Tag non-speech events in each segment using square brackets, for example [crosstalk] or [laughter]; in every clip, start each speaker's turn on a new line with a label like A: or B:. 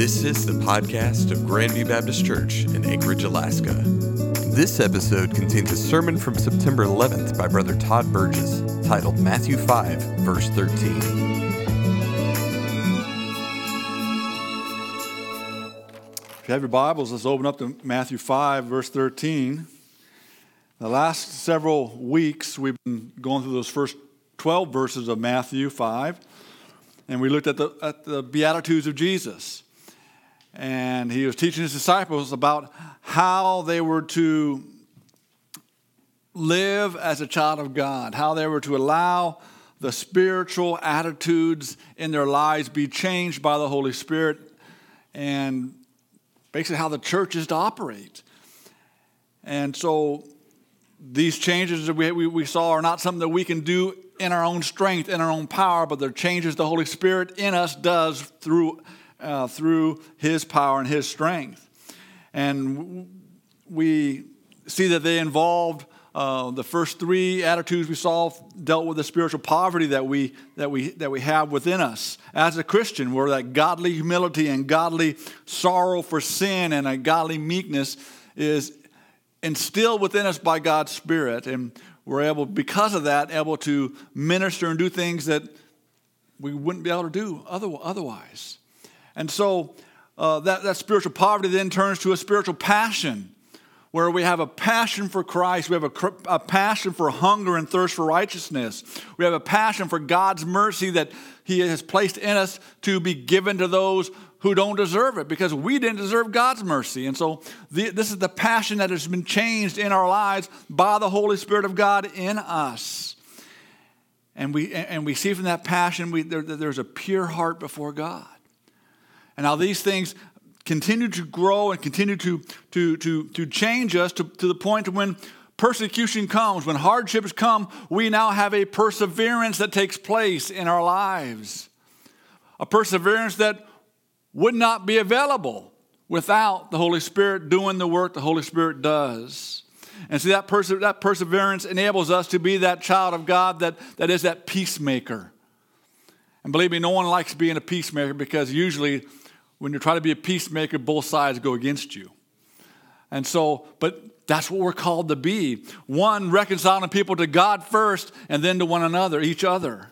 A: This is the podcast of Grandview Baptist Church in Anchorage, Alaska. This episode contains a sermon from September 11th by Brother Todd Burgess titled Matthew 5, verse 13.
B: If you have your Bibles, let's open up to Matthew 5, verse 13. The last several weeks, we've been going through those first 12 verses of Matthew 5, and we looked at the, at the Beatitudes of Jesus. And he was teaching his disciples about how they were to live as a child of God, how they were to allow the spiritual attitudes in their lives be changed by the Holy Spirit, and basically how the church is to operate. And so these changes that we, we, we, saw are not something that we can do in our own strength, in our own power, but they're changes the Holy Spirit in us does through, uh, through His power and His strength. And we see that they involved uh, the first three attitudes we saw dealt with the spiritual poverty that we, that, we, that we have within us. As a Christian, where that godly humility and godly sorrow for sin and a godly meekness is instilled within us by God's Spirit. And we're able, because of that, able to minister and do things that we wouldn't be able to do otherwise. And so uh, that, that spiritual poverty then turns to a spiritual passion where we have a passion for Christ, we have a, a, passion for hunger and thirst for righteousness, we have a passion for God's mercy that He has placed in us to be given to those who don't deserve it because we didn't deserve God's mercy. And so the, this is the passion that has been changed in our lives by the Holy Spirit of God in us. And we, and we see from that passion we, there, there's a pure heart before God. And now these things continue to grow and continue to, to, to, to change us to, to the point when persecution comes, when hardships come, we now have a perseverance that takes place in our lives. A perseverance that would not be available without the Holy Spirit doing the work the Holy Spirit does. And see, that, perse- that perseverance enables us to be that child of God that, that is that peacemaker. And believe me, no one likes being a peacemaker because usually when you try to be a peacemaker, both sides go against you. And so, but that's what we're called to be. One, reconciling people to God first and then to one another, each other.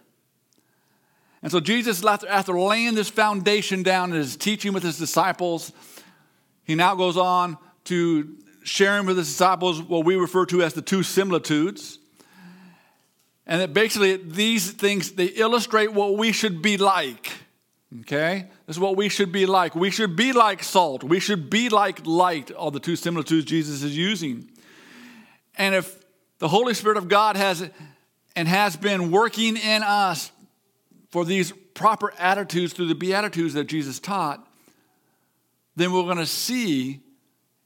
B: And so Jesus, after laying this foundation down in his teaching with his disciples, he now goes on to sharing with his disciples what we refer to as the two similitudes. And that basically these things, they illustrate what we should be like. Okay? This is what we should be like. We should be like salt. We should be like light, all the two similitudes Jesus is using. And if the Holy Spirit of God has and has been working in us for these proper attitudes through the Beatitudes that Jesus taught, then we're going to see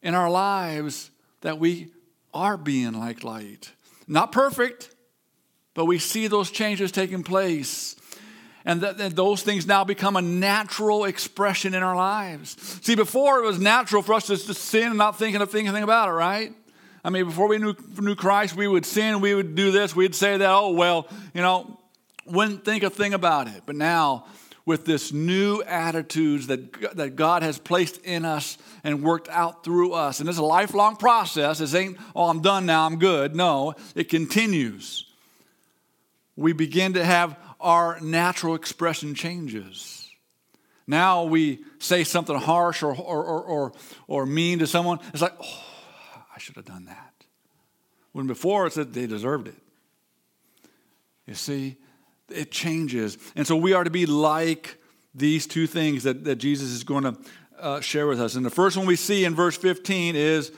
B: in our lives that we are being like light. Not perfect, but we see those changes taking place. And that, those things now become a natural expression in our lives. See, before it was natural for us just to sin and not thinking of anything about it, right? I mean, before we knew, knew Christ, we would sin, we would do this, we'd say that, oh, well, you know, wouldn't think a thing about it. But now, with this new attitudes that, that God has placed in us and worked out through us, and it's a lifelong process. This ain't, oh, I'm done now, I'm good. No, it continues. We begin to have our natural expression changes. Now we say something harsh or, or, or, or, or mean to someone. It's like, oh, I should have done that. When before it said they deserved it. You see, it changes. And so we are to be like these two things that, that Jesus is going to uh, share with us. And the first one we see in verse 15 is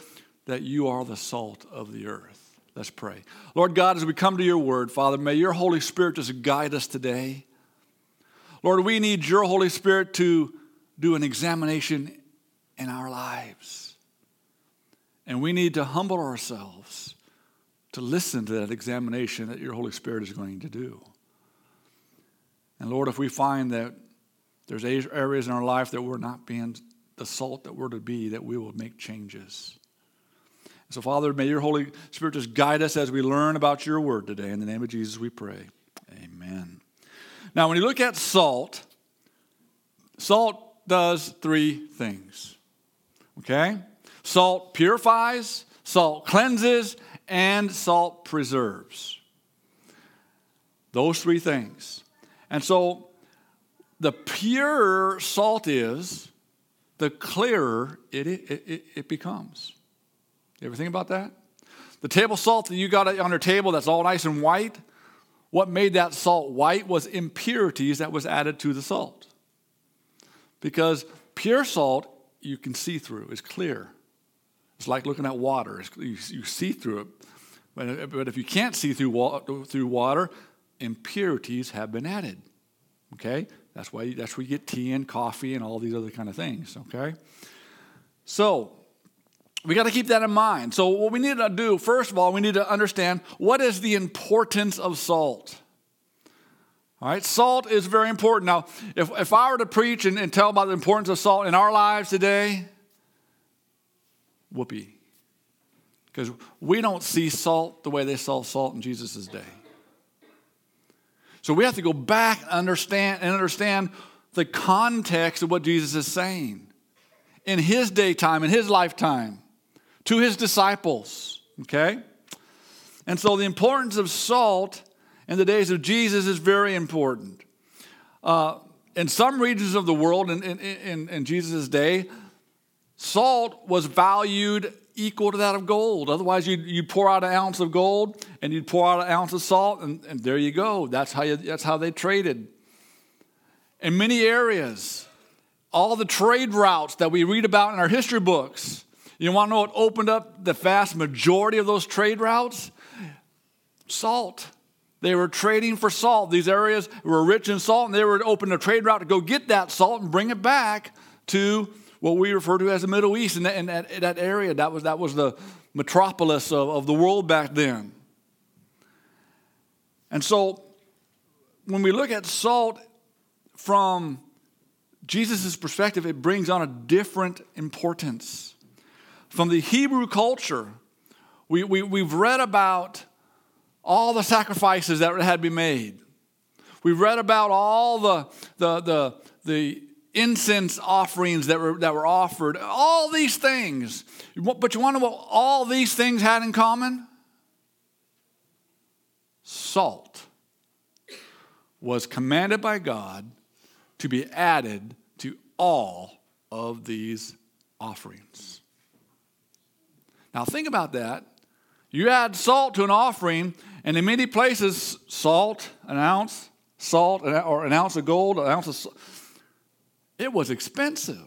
B: that you are the salt of the earth. Let's pray. Lord God, as we come to your word, Father, may your Holy Spirit just guide us today. Lord, we need your Holy Spirit to do an examination in our lives. And we need to humble ourselves to listen to that examination that your Holy Spirit is going to do. And Lord, if we find that there's areas in our life that we're not being the salt that we're to be, that we will make changes. So, Father, may your Holy Spirit just guide us as we learn about your word today. In the name of Jesus, we pray. Amen. Now, when you look at salt, salt does three things. Okay? Salt purifies, salt cleanses, and salt preserves. Those three things. And so the purer salt is, the clearer it, it, it, it becomes. You ever think about that? The table salt that you got on your table that's all nice and white, what made that salt white was impurities that was added to the salt. Because pure salt you can see through, it's clear. It's like looking at water, you, see through it. But, if you can't see through, through water, impurities have been added. Okay? That's why that's where you get tea and coffee and all these other kind of things, okay? So, we got to keep that in mind. So, what we need to do, first of all, we need to understand what is the importance of salt. All right, salt is very important. Now, if, if I were to preach and, and tell about the importance of salt in our lives today, whoopee. Because we don't see salt the way they saw salt in Jesus' day. So we have to go back and understand and understand the context of what Jesus is saying in his daytime, in his lifetime, to his disciples. Okay? And so the importance of salt in the days of Jesus is very important. Uh, in some regions of the world, in, in, in, in Jesus' day, salt was valued equal to that of gold. Otherwise, you'd, you'd pour out an ounce of gold and you'd pour out an ounce of salt, and, and there you go. That's how, you, that's how they traded. In many areas, all the trade routes that we read about in our history books, you want to know what opened up the vast majority of those trade routes? Salt. They were trading for salt. These areas were rich in salt, and they were open a trade route to go get that salt and bring it back to what we refer to as the Middle East. And that, in that, that area, that was, that was the metropolis of, of the world back then. And so when we look at salt from Jesus' perspective, it brings on a different importance. From the Hebrew culture, we, we, we've read about all the sacrifices that had to be made. We've read about all the, the, the, the incense offerings that were, that were offered, all these things. But you want to know what all these things had in common? Salt was commanded by God to be added to all of these offerings. Now, think about that. You add salt to an offering, and in many places, salt, an ounce, salt, or an ounce of gold, an ounce of salt it was expensive.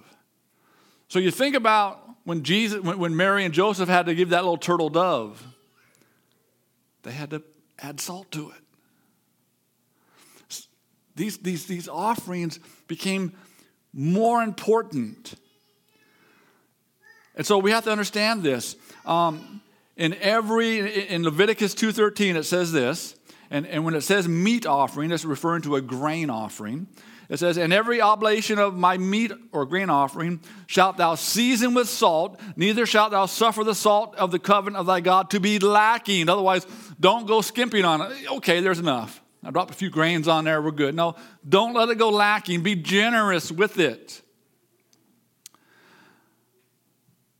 B: So you think about when Jesus, when, Mary and Joseph had to give that little turtle dove, they had to add salt to it. These, these, these offerings became more important. And so we have to understand this. Um, in every in Leviticus 2:13 it says this, and, and when it says meat offering, it's referring to a grain offering. It says, And every oblation of my meat or grain offering shalt thou season with salt, neither shalt thou suffer the salt of the covenant of thy God to be lacking. Otherwise, don't go skimping on it. Okay, there's enough. I dropped a few grains on there, we're good. No, don't let it go lacking. Be generous with it.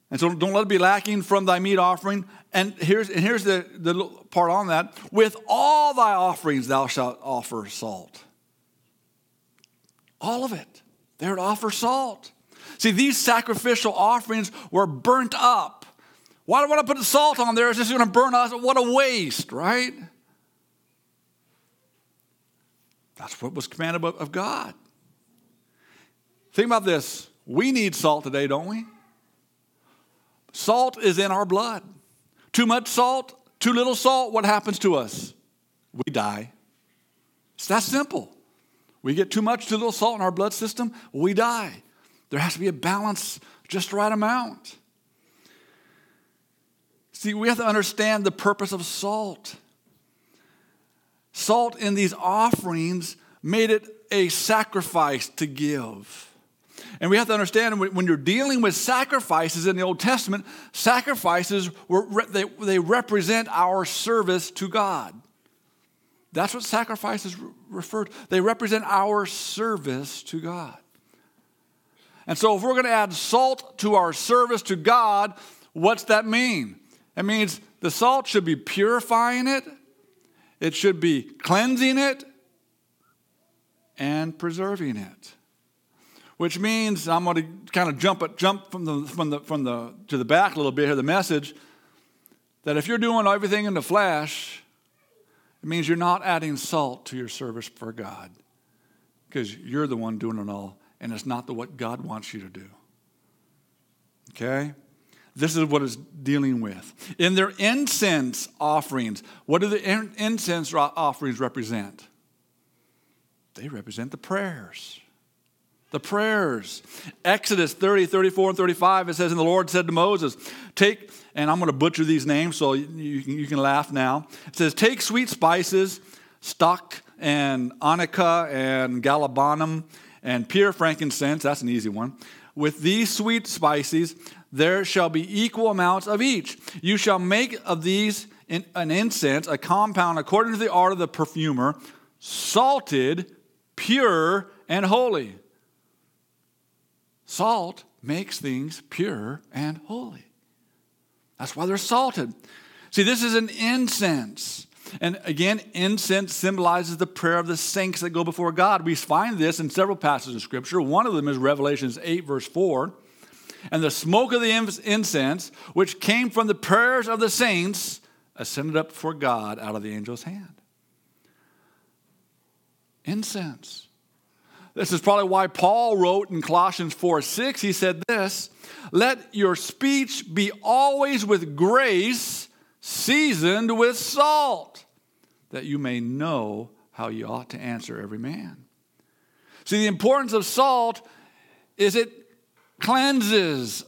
B: And so don't let it be lacking from thy meat offering. And here's, and here's the, the part on that. With all thy offerings thou shalt offer salt. All of it. They would offer salt. See, these sacrificial offerings were burnt up. Why do I want to put salt on there? It's just going to burn us. What a waste, right? That's what was commanded of God. Think about this. We need salt today, don't we? Salt is in our blood. Too much salt, too little salt, what happens to us? We die. It's that simple. We get too much, too little salt in our blood system, we die. There has to be a balance, just right amount. See, we have to understand the purpose of salt. Salt in these offerings made it a sacrifice to give. And we have to understand when you're dealing with sacrifices in the Old Testament, sacrifices were, they, they represent our service to God. That's what sacrifices refer to. They represent our service to God. And so, if we're going to add salt to our service to God, what's that mean? It means the salt should be purifying it, it should be cleansing it, and preserving it. Which means I'm going to kind of jump jump from the, from the, from the, to the back a little bit here, the message that if you're doing everything in the flesh, it means you're not adding salt to your service for God because you're the one doing it all, and it's not the what God wants you to do. Okay? This is what it's dealing with. In their incense offerings, what do the incense offerings represent? They represent the prayers. The prayers. Exodus 30, 34, and 35, it says, And the Lord said to Moses, Take, and I'm going to butcher these names so you can, you can laugh now. It says, Take sweet spices, stacte, and onycha, and galbanum, and pure frankincense. That's an easy one. With these sweet spices, there shall be equal amounts of each. You shall make of these an incense, a compound according to the art of the perfumer, salted, pure, and holy. Salt makes things pure and holy. That's why they're salted. See, this is an incense. And again, incense symbolizes the prayer of the saints that go before God. We find this in several passages of Scripture. One of them is Revelations 8, verse 4 and the smoke of the incense, which came from the prayers of the saints, ascended up before God out of the angel's hand. Incense. This is probably why Paul wrote in Colossians 4 6, he said this Let your speech be always with grace, seasoned with salt, that you may know how you ought to answer every man. See, the importance of salt is it cleanses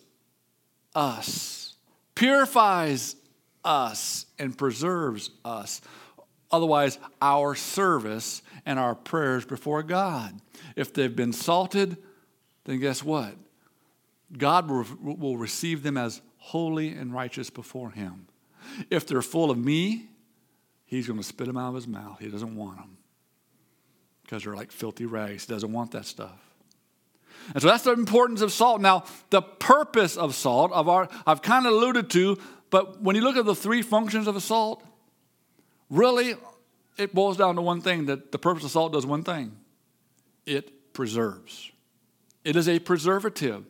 B: us, purifies us, and preserves us. Otherwise, our service and our prayers before God. If they've been salted, then guess what? God will, will receive them as holy and righteous before Him. If they're full of me, He's going to spit them out of His mouth. He doesn't want them because they're like filthy rags. He doesn't want that stuff. And so that's the importance of salt. Now, the purpose of salt, of our, I've kind of alluded to, but when you look at the three functions of a salt, really it boils down to one thing that the purpose of salt does one thing it preserves. It is a preservative.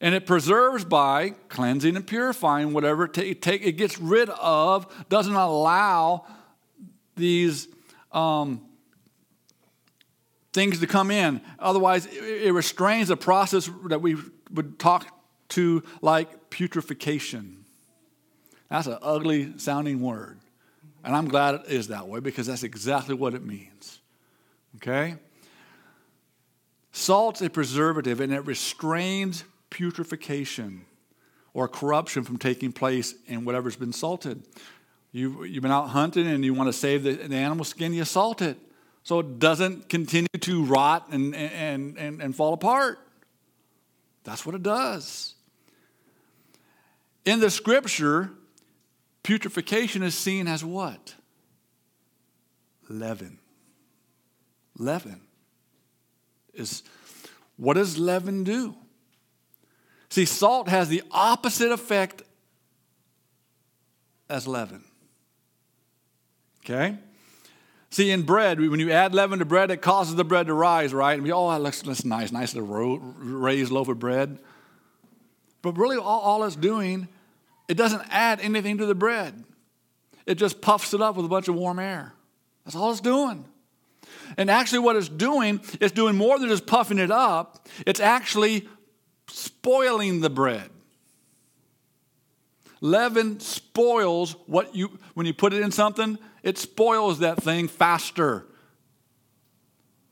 B: And it preserves by cleansing and purifying whatever it, take, it gets rid of, doesn't allow these um, things to come in. Otherwise, it restrains a process that we would talk to like putrefaction. That's an ugly sounding word. And I'm glad it is that way because that's exactly what it means. Okay? Salt's a preservative and it restrains putrefaction or corruption from taking place in whatever's been salted. You've, you've been out hunting and you want to save the, the animal skin, you salt it so it doesn't continue to rot and, and, and, and fall apart. That's what it does. In the scripture, putrefaction is seen as what? Leaven. Leaven is what does leaven do? See, salt has the opposite effect as leaven. Okay? See, in bread, when you add leaven to bread, it causes the bread to rise, right? And we, oh, that looks, looks nice, nice little raised loaf of bread. But really, all, all it's doing, it doesn't add anything to the bread. It just puffs it up with a bunch of warm air. That's all it's doing. And actually, what it's doing, it's doing more than just puffing it up, it's actually spoiling the bread. Leaven spoils what you, when you put it in something, it spoils that thing faster.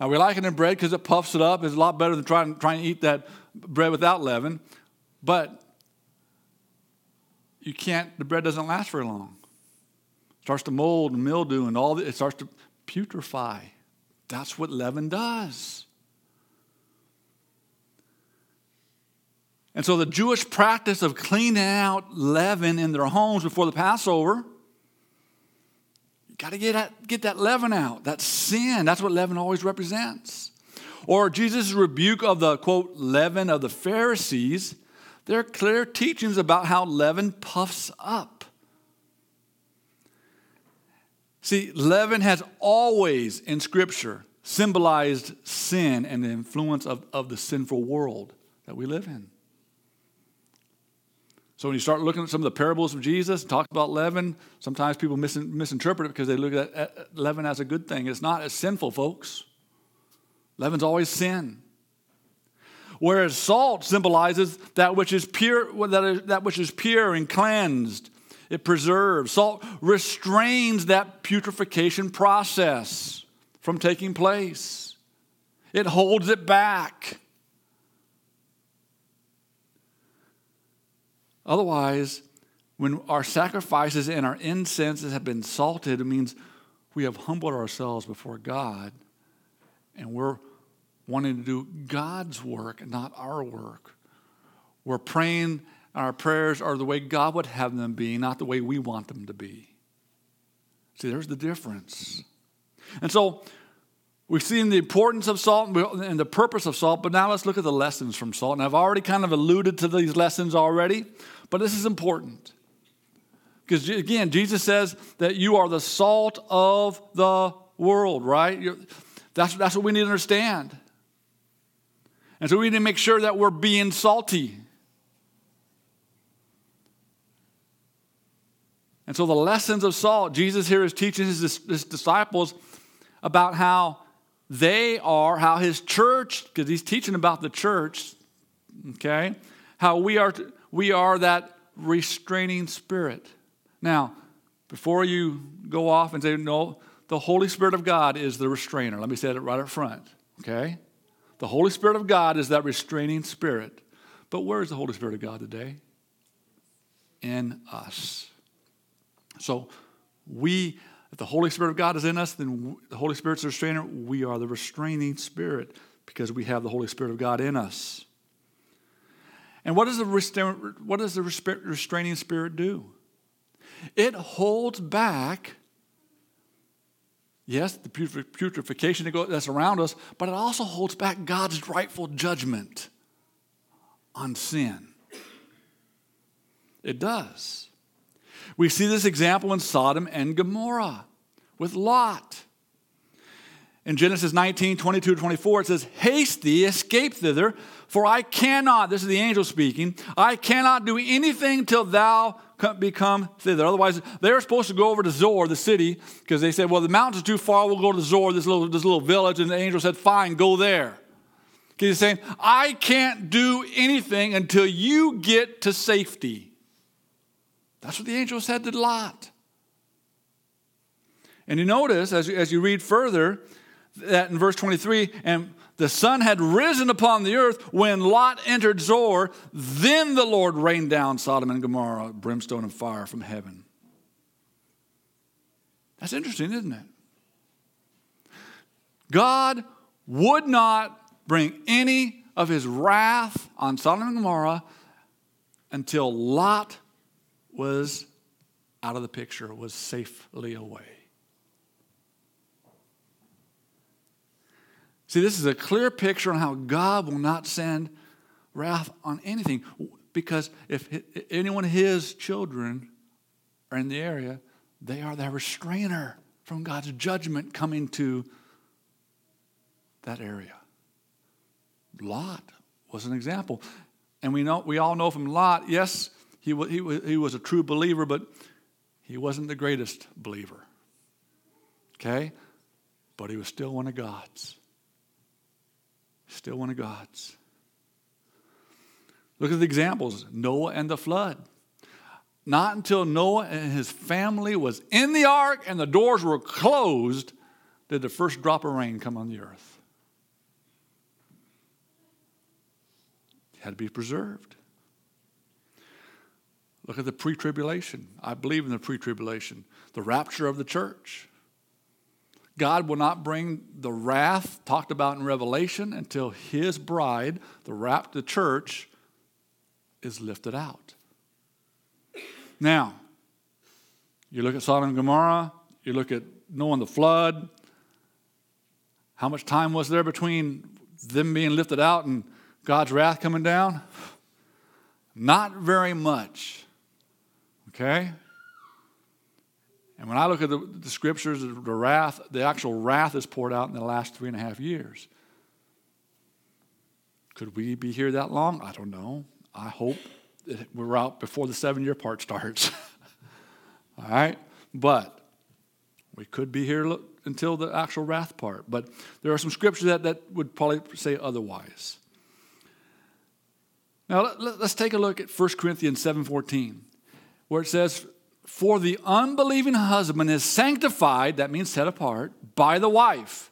B: Now, we like it in bread because it puffs it up. It's a lot better than trying, trying to eat that bread without leaven. But you can't, the bread doesn't last very long. It starts to mold and mildew and all. It starts to putrefy. That's what leaven does. And so the Jewish practice of cleaning out leaven in their homes before the Passover, you got to get that, get that leaven out, that sin. That's what leaven always represents. or Jesus' rebuke of the quote leaven of the Pharisees, they're clear teachings about how leaven puffs up. See, leaven has always in Scripture symbolized sin and the influence of, of the sinful world that we live in. So when you start looking at some of the parables of Jesus, and talk about leaven, sometimes people mis- misinterpret it because they look at, at leaven as a good thing. It's not as sinful, folks. Leaven's always sin. Whereas salt symbolizes that which is pure, that, is, that which is pure and cleansed. It preserves. Salt restrains that putrefaction process from taking place. It holds it back. Otherwise, when our sacrifices and our incenses have been salted, it means we have humbled ourselves before God and we're wanting to do God's work not our work. We're praying, our prayers are the way God would have them be, not the way we want them to be. See, there's the difference. And so we've seen the importance of salt and the purpose of salt, but now let's look at the lessons from salt. And I've already kind of alluded to these lessons already, but this is important. Because again, Jesus says that you are the salt of the world, right? that's, that's what we need to understand. And so we need to make sure that we're being salty. And so the lessons of salt, Jesus here is teaching his, his disciples about how they are, how his church, because he's teaching about the church, okay, how we are, we are that restraining spirit. Now, before you go off and say, no, the Holy Spirit of God is the restrainer. Let me say it right up front, okay? The Holy Spirit of God is that restraining spirit. But where is the Holy Spirit of God today? In us. So we, if the Holy Spirit of God is in us, then the Holy Spirit's the restrainer. We are the restraining spirit because we have the Holy Spirit of God in us. And what does the, what does the restraining spirit do? It holds back, yes, the putrefaction that's around us, but it also holds back God's rightful judgment on sin. It does. We see this example in Sodom and Gomorrah with Lot. In Genesis 19, 22 to 24, it says, Haste thee, escape thither, for I cannot, this is the angel speaking, I cannot do anything till thou become thither. Otherwise, they were supposed to go over to Zoar, the city, because they said, Well, the mountains too far, we'll go to Zoar, this little, this little village. And the angel said, Fine, go there. He's saying, I can't do anything until you get to safety. That's what the angel said to Lot. And you notice, as you, as you read further, that in verse 23, and the sun had risen upon the earth when Lot entered Zoar, then the Lord rained down Sodom and Gomorrah, brimstone and fire from heaven. That's interesting, isn't it? God would not bring any of his wrath on Sodom and Gomorrah until Lot was out of the picture, was safely away. See, this is a clear picture on how God will not send wrath on anything. Because if any one of his children are in the area, they are the restrainer from God's judgment coming to that area. Lot was an example. And we, know, we all know from Lot, yes, he, he, he was a true believer, but he wasn't the greatest believer. Okay? But he was still one of God's. Still one of God's. Look at the examples Noah and the flood. Not until Noah and his family was in the ark and the doors were closed did the first drop of rain come on the earth. It had to be preserved. Look at the pre tribulation. I believe in the pre tribulation, the rapture of the church. God will not bring the wrath talked about in Revelation until his bride, the rapt, the church, is lifted out. Now, you look at Sodom and Gomorrah, you look at Noah and the flood. How much time was there between them being lifted out and God's wrath coming down? Not very much. Okay? And when I look at the, the scriptures, the wrath, the actual wrath is poured out in the last three and a half years. Could we be here that long? I don't know. I hope that we're out before the seven year part starts. [laughs] All right? But we could be here until the actual wrath part. But there are some scriptures that, that would probably say otherwise. Now let, us take a look at 1 Corinthians 7:14, where it says, For the unbelieving husband is sanctified, that means set apart, by the wife.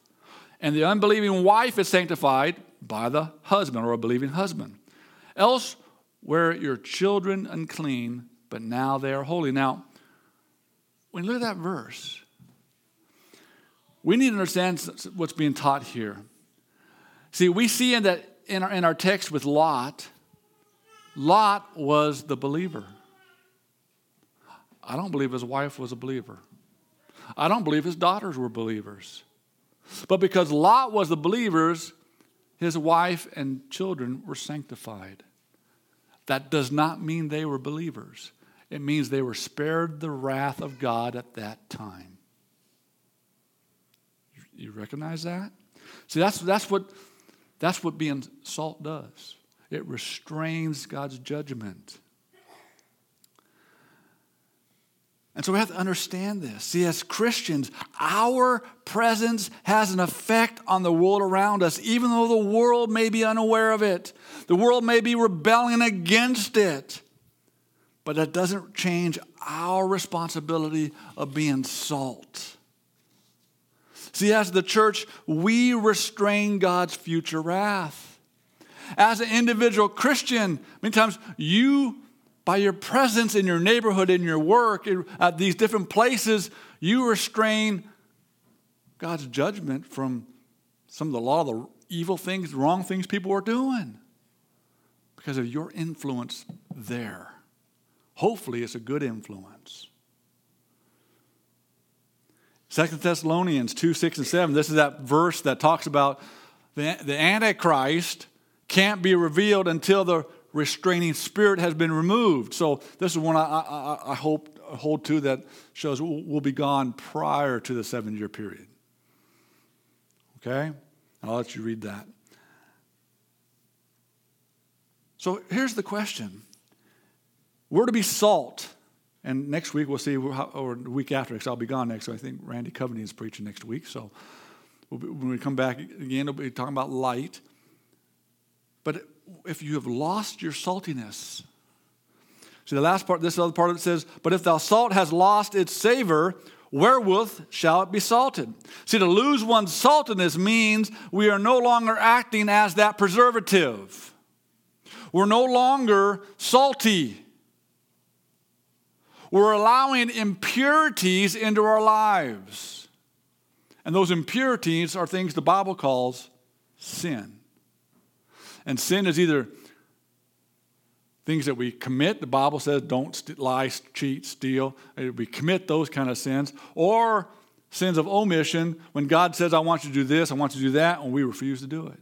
B: And the unbelieving wife is sanctified by the husband or a believing husband. Else were your children unclean, but now they are holy. Now, when you look at that verse, we need to understand what's being taught here. See, we see in that in our, in our text with Lot, Lot was the believer. I don't believe his wife was a believer. I don't believe his daughters were believers. But because Lot was the believers, his wife and children were sanctified. That does not mean they were believers. It means they were spared the wrath of God at that time. You recognize that? See, that's, that's, what, that's what being salt does. It restrains God's judgment. And so we have to understand this. See, as Christians, our presence has an effect on the world around us, even though the world may be unaware of it. The world may be rebelling against it. But that doesn't change our responsibility of being salt. See, as the church, we restrain God's future wrath. As an individual Christian, many times you by your presence in your neighborhood, in your work, at these different places, you restrain God's judgment from some of the law, the evil things, wrong things people are doing because of your influence there. Hopefully, it's a good influence. Second Thessalonians 2 6 and 7, this is that verse that talks about the, the Antichrist can't be revealed until the restraining spirit has been removed. So this is one I, I, I hope hold to that shows will be gone prior to the seven year period. Okay? I'll let you read that. So here's the question We're to be salt. And next week we'll see, how, or the week after, because I'll be gone next. So I think Randy Coveney is preaching next week. So when we come back again, we'll be talking about light. But if you have lost your saltiness. See, the last part, this other part of it says, But if thou salt has lost its savor, wherewith shall it be salted? See, to lose one's saltiness means we are no longer acting as that preservative. We're no longer salty. We're allowing impurities into our lives. And those impurities are things the Bible calls sin. And sin is either things that we commit. The Bible says don't lie, cheat, steal. Uh, we commit those kind of sins. Or sins of omission when God says, I want you to do this, I want you to do that, and we refuse to do it.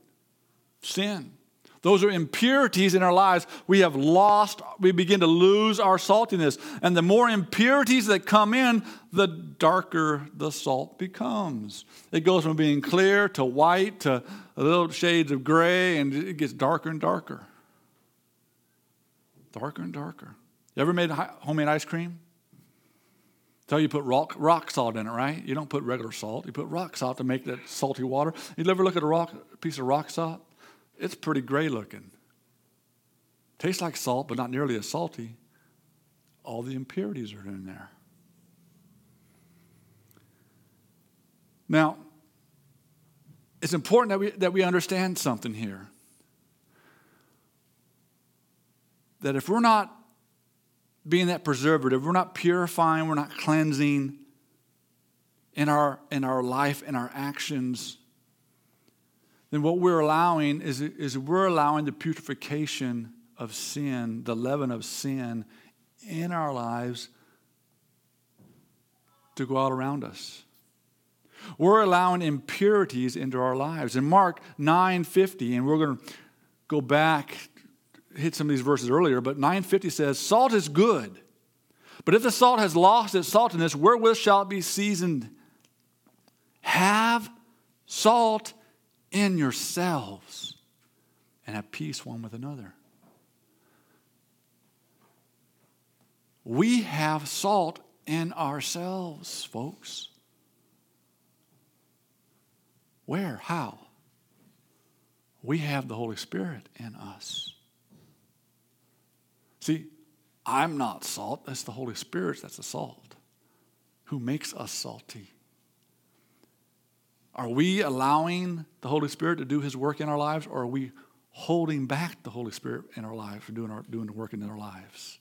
B: Sin. Those are impurities in our lives. We have lost, we begin to lose our saltiness. And the more impurities that come in, the darker the salt becomes. It goes from being clear to white to little shades of gray, and it gets darker and darker. Darker and darker. You ever made homemade ice cream? Tell you put rock, rock salt in it, right? You don't put regular salt. You put rock salt to make that salty water. You ever look at a rock, piece of rock salt? It's pretty gray looking. Tastes like salt, but not nearly as salty. All the impurities are in there. Now, it's important that we, that we understand something here. That if we're not being that preservative, we're not purifying, we're not cleansing in our, in our life, in our actions, then what we're allowing is, is we're allowing the putrefaction of sin, the leaven of sin in our lives to go out around us. We're allowing impurities into our lives. In Mark 9:50, and we're going to go back, hit some of these verses earlier, but 9:50 says, "Salt is good, but if the salt has lost its saltiness, wherewith shall it be seasoned? Have salt in yourselves, and have peace one with another." We have salt in ourselves, folks. Where? How? We have the Holy Spirit in us. See, I'm not salt. That's the Holy Spirit that's the salt who makes us salty. Are we allowing the Holy Spirit to do his work in our lives, or are we holding back the Holy Spirit in our lives for doing, our, doing the work in our lives?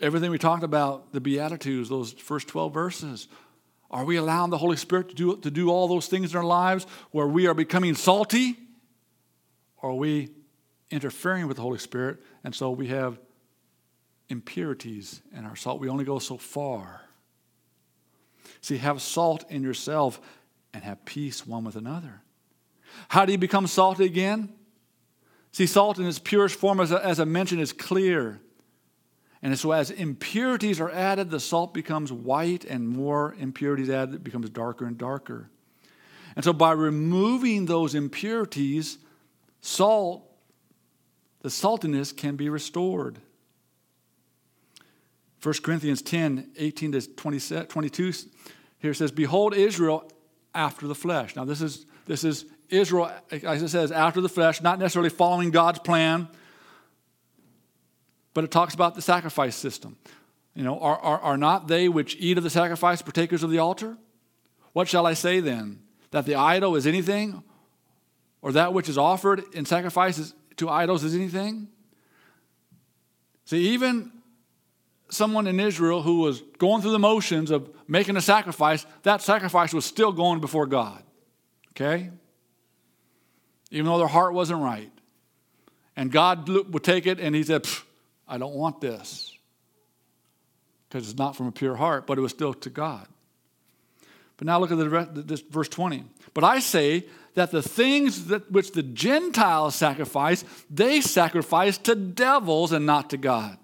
B: Everything we talked about, the Beatitudes, those first 12 verses, are we allowing the Holy Spirit to do, to do all those things in our lives where we are becoming salty? Or are we interfering with the Holy Spirit and so we have impurities in our salt? We only go so far. See, have salt in yourself and have peace one with another. How do you become salty again? See, salt in its purest form, as, as I mentioned, is clear. And so, as impurities are added, the salt becomes white, and more impurities added, it becomes darker and darker. And so, by removing those impurities, salt, the saltiness can be restored. 1 Corinthians 10 18 to 22 here says, Behold, Israel after the flesh. Now, this is, this is Israel, as it says, after the flesh, not necessarily following God's plan but it talks about the sacrifice system. You know, are, are, are not they which eat of the sacrifice partakers of the altar? What shall I say then? That the idol is anything? Or that which is offered in sacrifices to idols is anything? See, even someone in Israel who was going through the motions of making a sacrifice, that sacrifice was still going before God. Okay? Even though their heart wasn't right. And God would take it and he said, I don't want this because it's not from a pure heart, but it was still to God. But now look at the this verse 20. But I say that the things that which the Gentiles sacrifice, they sacrifice to devils and not to God.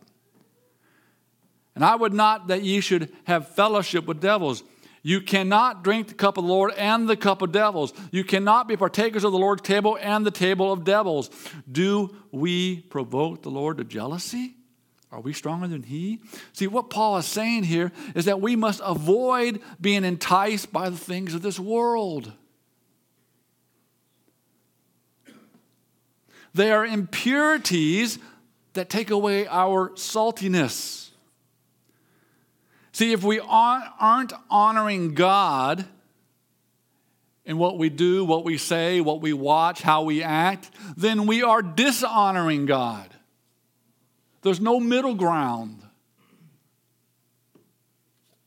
B: And I would not that ye should have fellowship with devils. You cannot drink the cup of the Lord and the cup of devils. You cannot be partakers of the Lord's table and the table of devils. Do we provoke the Lord to jealousy? Are we stronger than He? See, what Paul is saying here is that we must avoid being enticed by the things of this world. They are impurities that take away our saltiness. See, if we aren't honoring God in what we do, what we say, what we watch, how we act, then we are dishonoring God. There's no middle ground.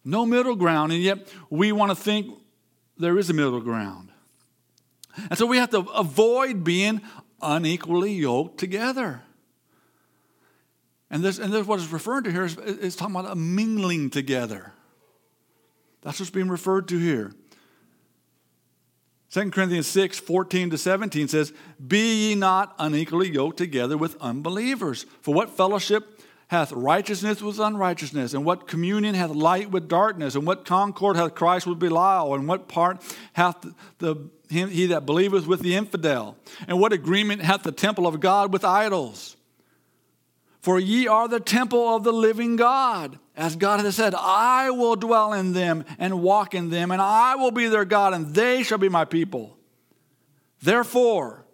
B: No middle ground, and yet we want to think there is a middle ground. And so we have to avoid being unequally yoked together. And this, and this what is referred to here is, talking about a mingling together. That's what's being referred to here. 2 Corinthians 6, 14 to 17 says, Be ye not unequally yoked together with unbelievers. For what fellowship hath righteousness with unrighteousness? And what communion hath light with darkness? And what concord hath Christ with Belial? And what part hath the, he that believeth with the infidel? And what agreement hath the temple of God with idols? For ye are the temple of the living God. As God has said, I will dwell in them and walk in them, and I will be their God, and they shall be my people. Therefore,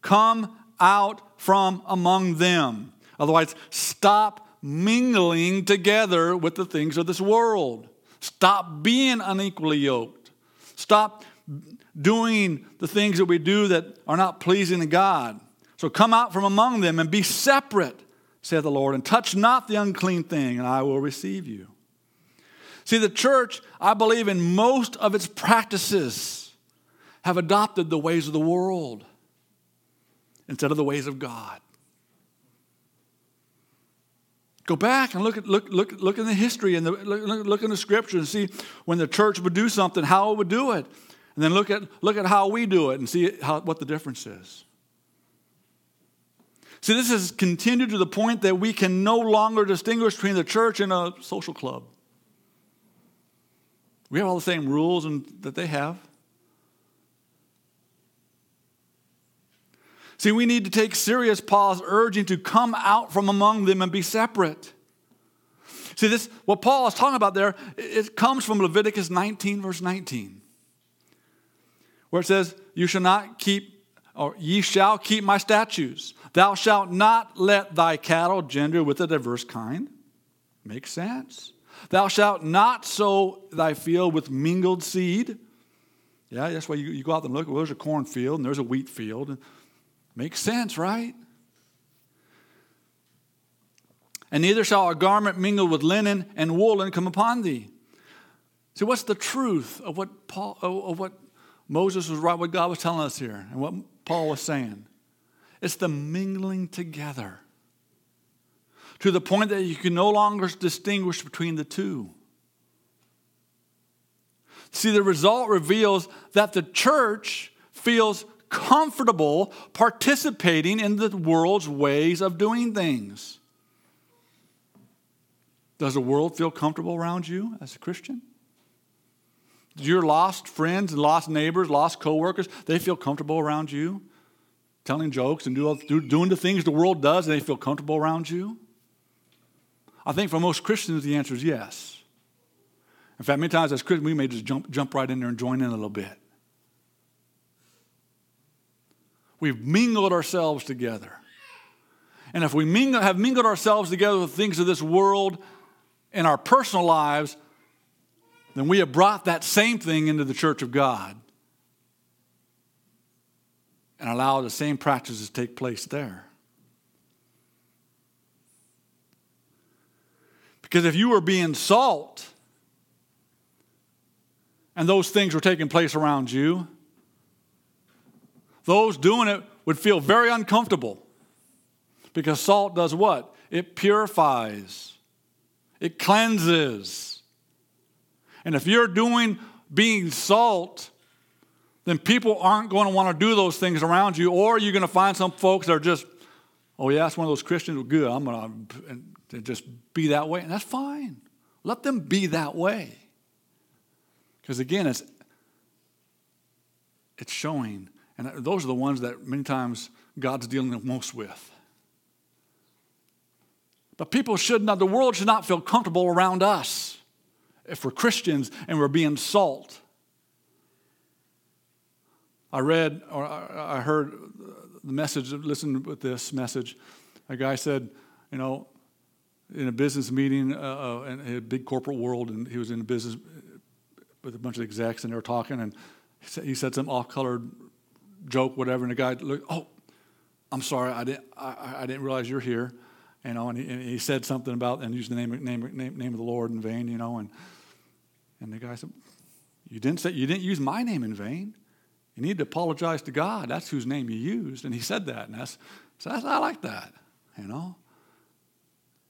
B: come out from among them. Otherwise, stop mingling together with the things of this world. Stop being unequally yoked. Stop doing the things that we do that are not pleasing to God. So come out from among them and be separate saith the Lord, and touch not the unclean thing, and I will receive you. See, the church, I believe, in most of its practices, have adopted the ways of the world instead of the ways of God. Go back and look at look look look in the history and the, look, look in the scripture and see when the church would do something, how it would do it, and then look at look at how we do it and see how, what the difference is. See, this has continued to the point that we can no longer distinguish between the church and a social club. We have all the same rules and, that they have. See, we need to take serious Paul's urging to come out from among them and be separate. See, this what Paul is talking about there, it comes from Leviticus 19, verse 19, where it says, You shall not keep, or ye shall keep my statutes. Thou shalt not let thy cattle gender with a diverse kind. Makes sense. Thou shalt not sow thy field with mingled seed. Yeah, that's why you, you go out and look. Well, there's a cornfield and there's a wheat field. Makes sense, right? And neither shall a garment mingled with linen and woolen come upon thee. See, what's the truth of what Paul, of what Moses was right, what God was telling us here, and what Paul was saying? It's the mingling together to the point that you can no longer distinguish between the two. See, the result reveals that the church feels comfortable participating in the world's ways of doing things. Does the world feel comfortable around you as a Christian? Do your lost friends and lost neighbors, lost coworkers, they feel comfortable around you? Telling jokes and do, doing the things the world does, and they feel comfortable around you? I think for most Christians, the answer is yes. In fact, many times as Christians, we may just jump, jump right in there and join in a little bit. We've mingled ourselves together. And if we mingle, have mingled ourselves together with things of this world in our personal lives, then we have brought that same thing into the church of God and allow the same practices to take place there. Because if you were being salt and those things were taking place around you, those doing it would feel very uncomfortable. Because salt does what? It purifies, it cleanses. And if you're doing being salt, then people aren't going to want to do those things around you, or you're going to find some folks that are just, oh, yeah, that's one of those Christians. Good. I'm going to just be that way. And that's fine. Let them be that way. Because again, it's, it's showing and those are the ones that many times God's dealing the most with. But people should not, the world should not feel comfortable around us if we're Christians and we're being salt. I read or I heard the message, listen with this message. A guy said, you know, in a business meeting uh, uh in a big corporate world, and he was in a business with a bunch of execs, and they were talking, and he said some off-colored joke, whatever, and the guy looked, oh, I'm sorry, I didn't, I, I didn't realize you're here, you know, and he, and he, said something about and used the name, name, name, name of the Lord in vain, you know, and, and the guy said, you didn't say, you didn't use my name in vain. You need to apologize to God. That's whose name you used. And he said that, and that's, so that's, I like that, you know.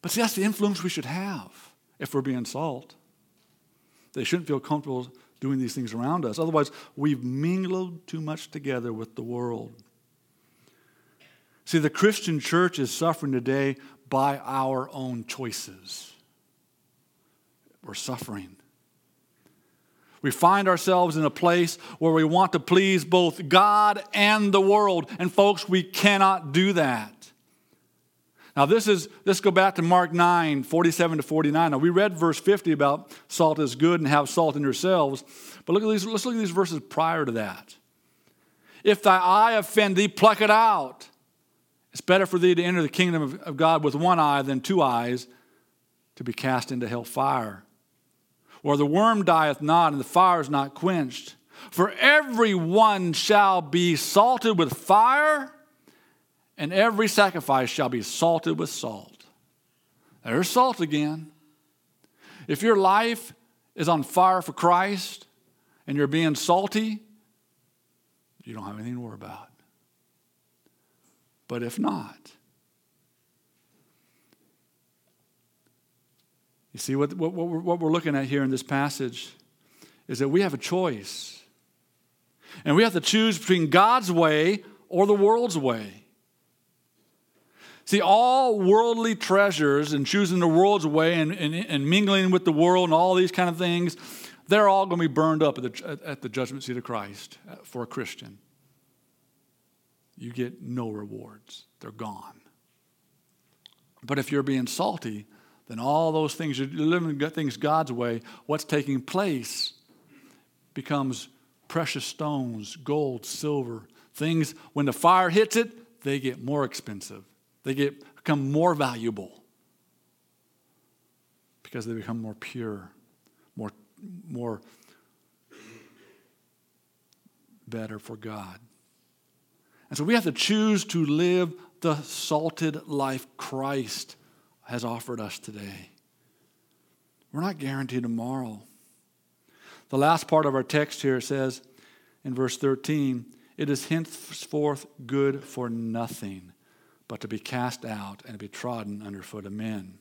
B: But see, that's the influence we should have if we're being salt. They shouldn't feel comfortable doing these things around us. Otherwise, we've mingled too much together with the world. See, the Christian church is suffering today by our own choices. We're suffering. We find ourselves in a place where we want to please both God and the world. And folks, we cannot do that. Now, this is, let's go back to Mark 9, 47 to 49. Now, we read verse 50 about salt is good and have salt in yourselves. But look at these, let's look at these verses prior to that. If thy eye offend thee, pluck it out. It's better for thee to enter the kingdom of, of God with one eye than two eyes to be cast into hell fire. Where the worm dieth not and the fire is not quenched. For every one shall be salted with fire and every sacrifice shall be salted with salt. There's salt again. If your life is on fire for Christ and you're being salty, you don't have anything to worry about. But if not, You see, what, what, what, we're, what we're looking at here in this passage is that we have a choice. And we have to choose between God's way or the world's way. See, all worldly treasures and choosing the world's way and, and, and mingling with the world and all these kind of things, they're all going to be burned up at the, at the judgment seat of Christ uh, for a Christian. You get no rewards, they're gone. But if you're being salty, then all those things, you're living things God's way, what's taking place becomes precious stones, gold, silver, things, when the fire hits it, they get more expensive. They get, become more valuable because they become more pure, more, more better for God. And so we have to choose to live the salted life Christ has offered us today. We're not guaranteed tomorrow. The last part of our text here says in verse 13, it is henceforth good for nothing but to be cast out and be trodden underfoot of men.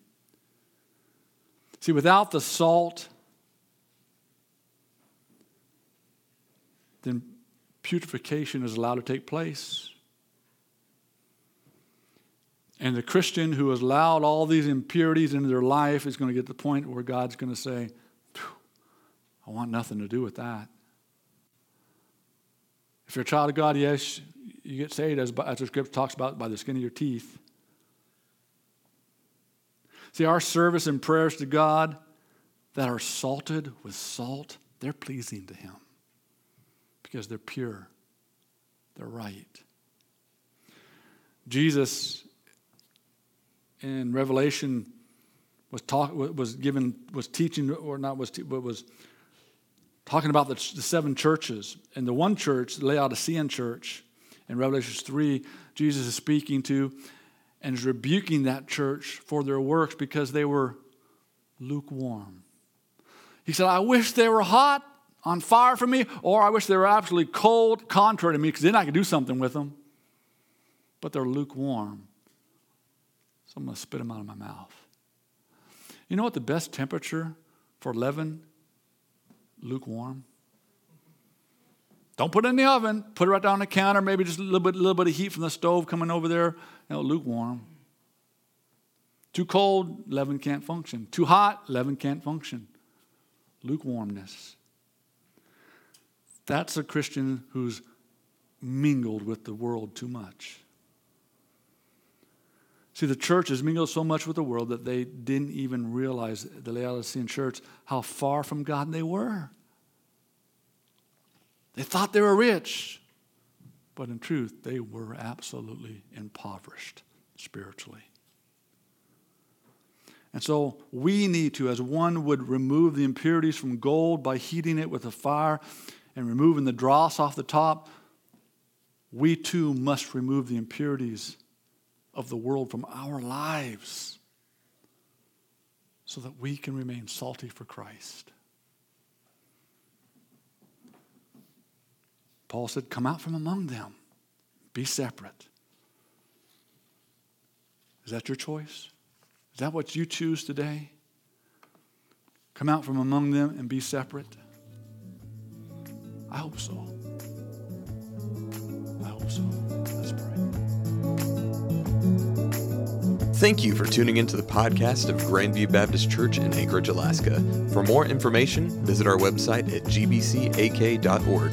B: See, without the salt, then putrefaction is allowed to take place. And the Christian who has allowed all these impurities into their life is going to get to the point where God's going to say, I want nothing to do with that. If you're a child of God, yes, you get saved, as, as the scripture talks about, by the skin of your teeth. See, our service and prayers to God that are salted with salt, they're pleasing to Him because they're pure, they're right. Jesus in Revelation was talk was given was teaching or not was but was talking about the, the seven churches. And the one church, the Laodicean church, in Revelation 3, Jesus is speaking to and is rebuking that church for their works because they were lukewarm. He said, I wish they were hot, on fire for me, or I wish they were absolutely cold, contrary to me, because then I could do something with them. But they're lukewarm. So I'm going to spit them out of my mouth. You know what the best temperature for leaven lukewarm. Don't put it in the oven. Put it right down on the counter. Maybe just a little bit, little bit of heat from the stove coming over there. You know, lukewarm. Too cold, leaven can't function. Too hot, leaven can't function. Lukewarmness. That's a Christian who's mingled with the world too much. See, the church has mingled so much with the world that they didn't even realize, the Laodicean church, how far from God they were. They thought they were rich, but in truth, they were absolutely impoverished spiritually. And so we need to, as one would remove the impurities from gold by heating it with a fire and removing the dross off the top, we too must remove the impurities of the world from our lives so that we can remain salty for Christ. Paul said, Come out from among them, be separate. Is that your choice? Is that what you choose today? Come out from among them and be separate? I hope so. I hope so.
A: Thank you for tuning into the podcast of Grandview Baptist Church in Anchorage, Alaska. For more information, visit our website at gbcak.org.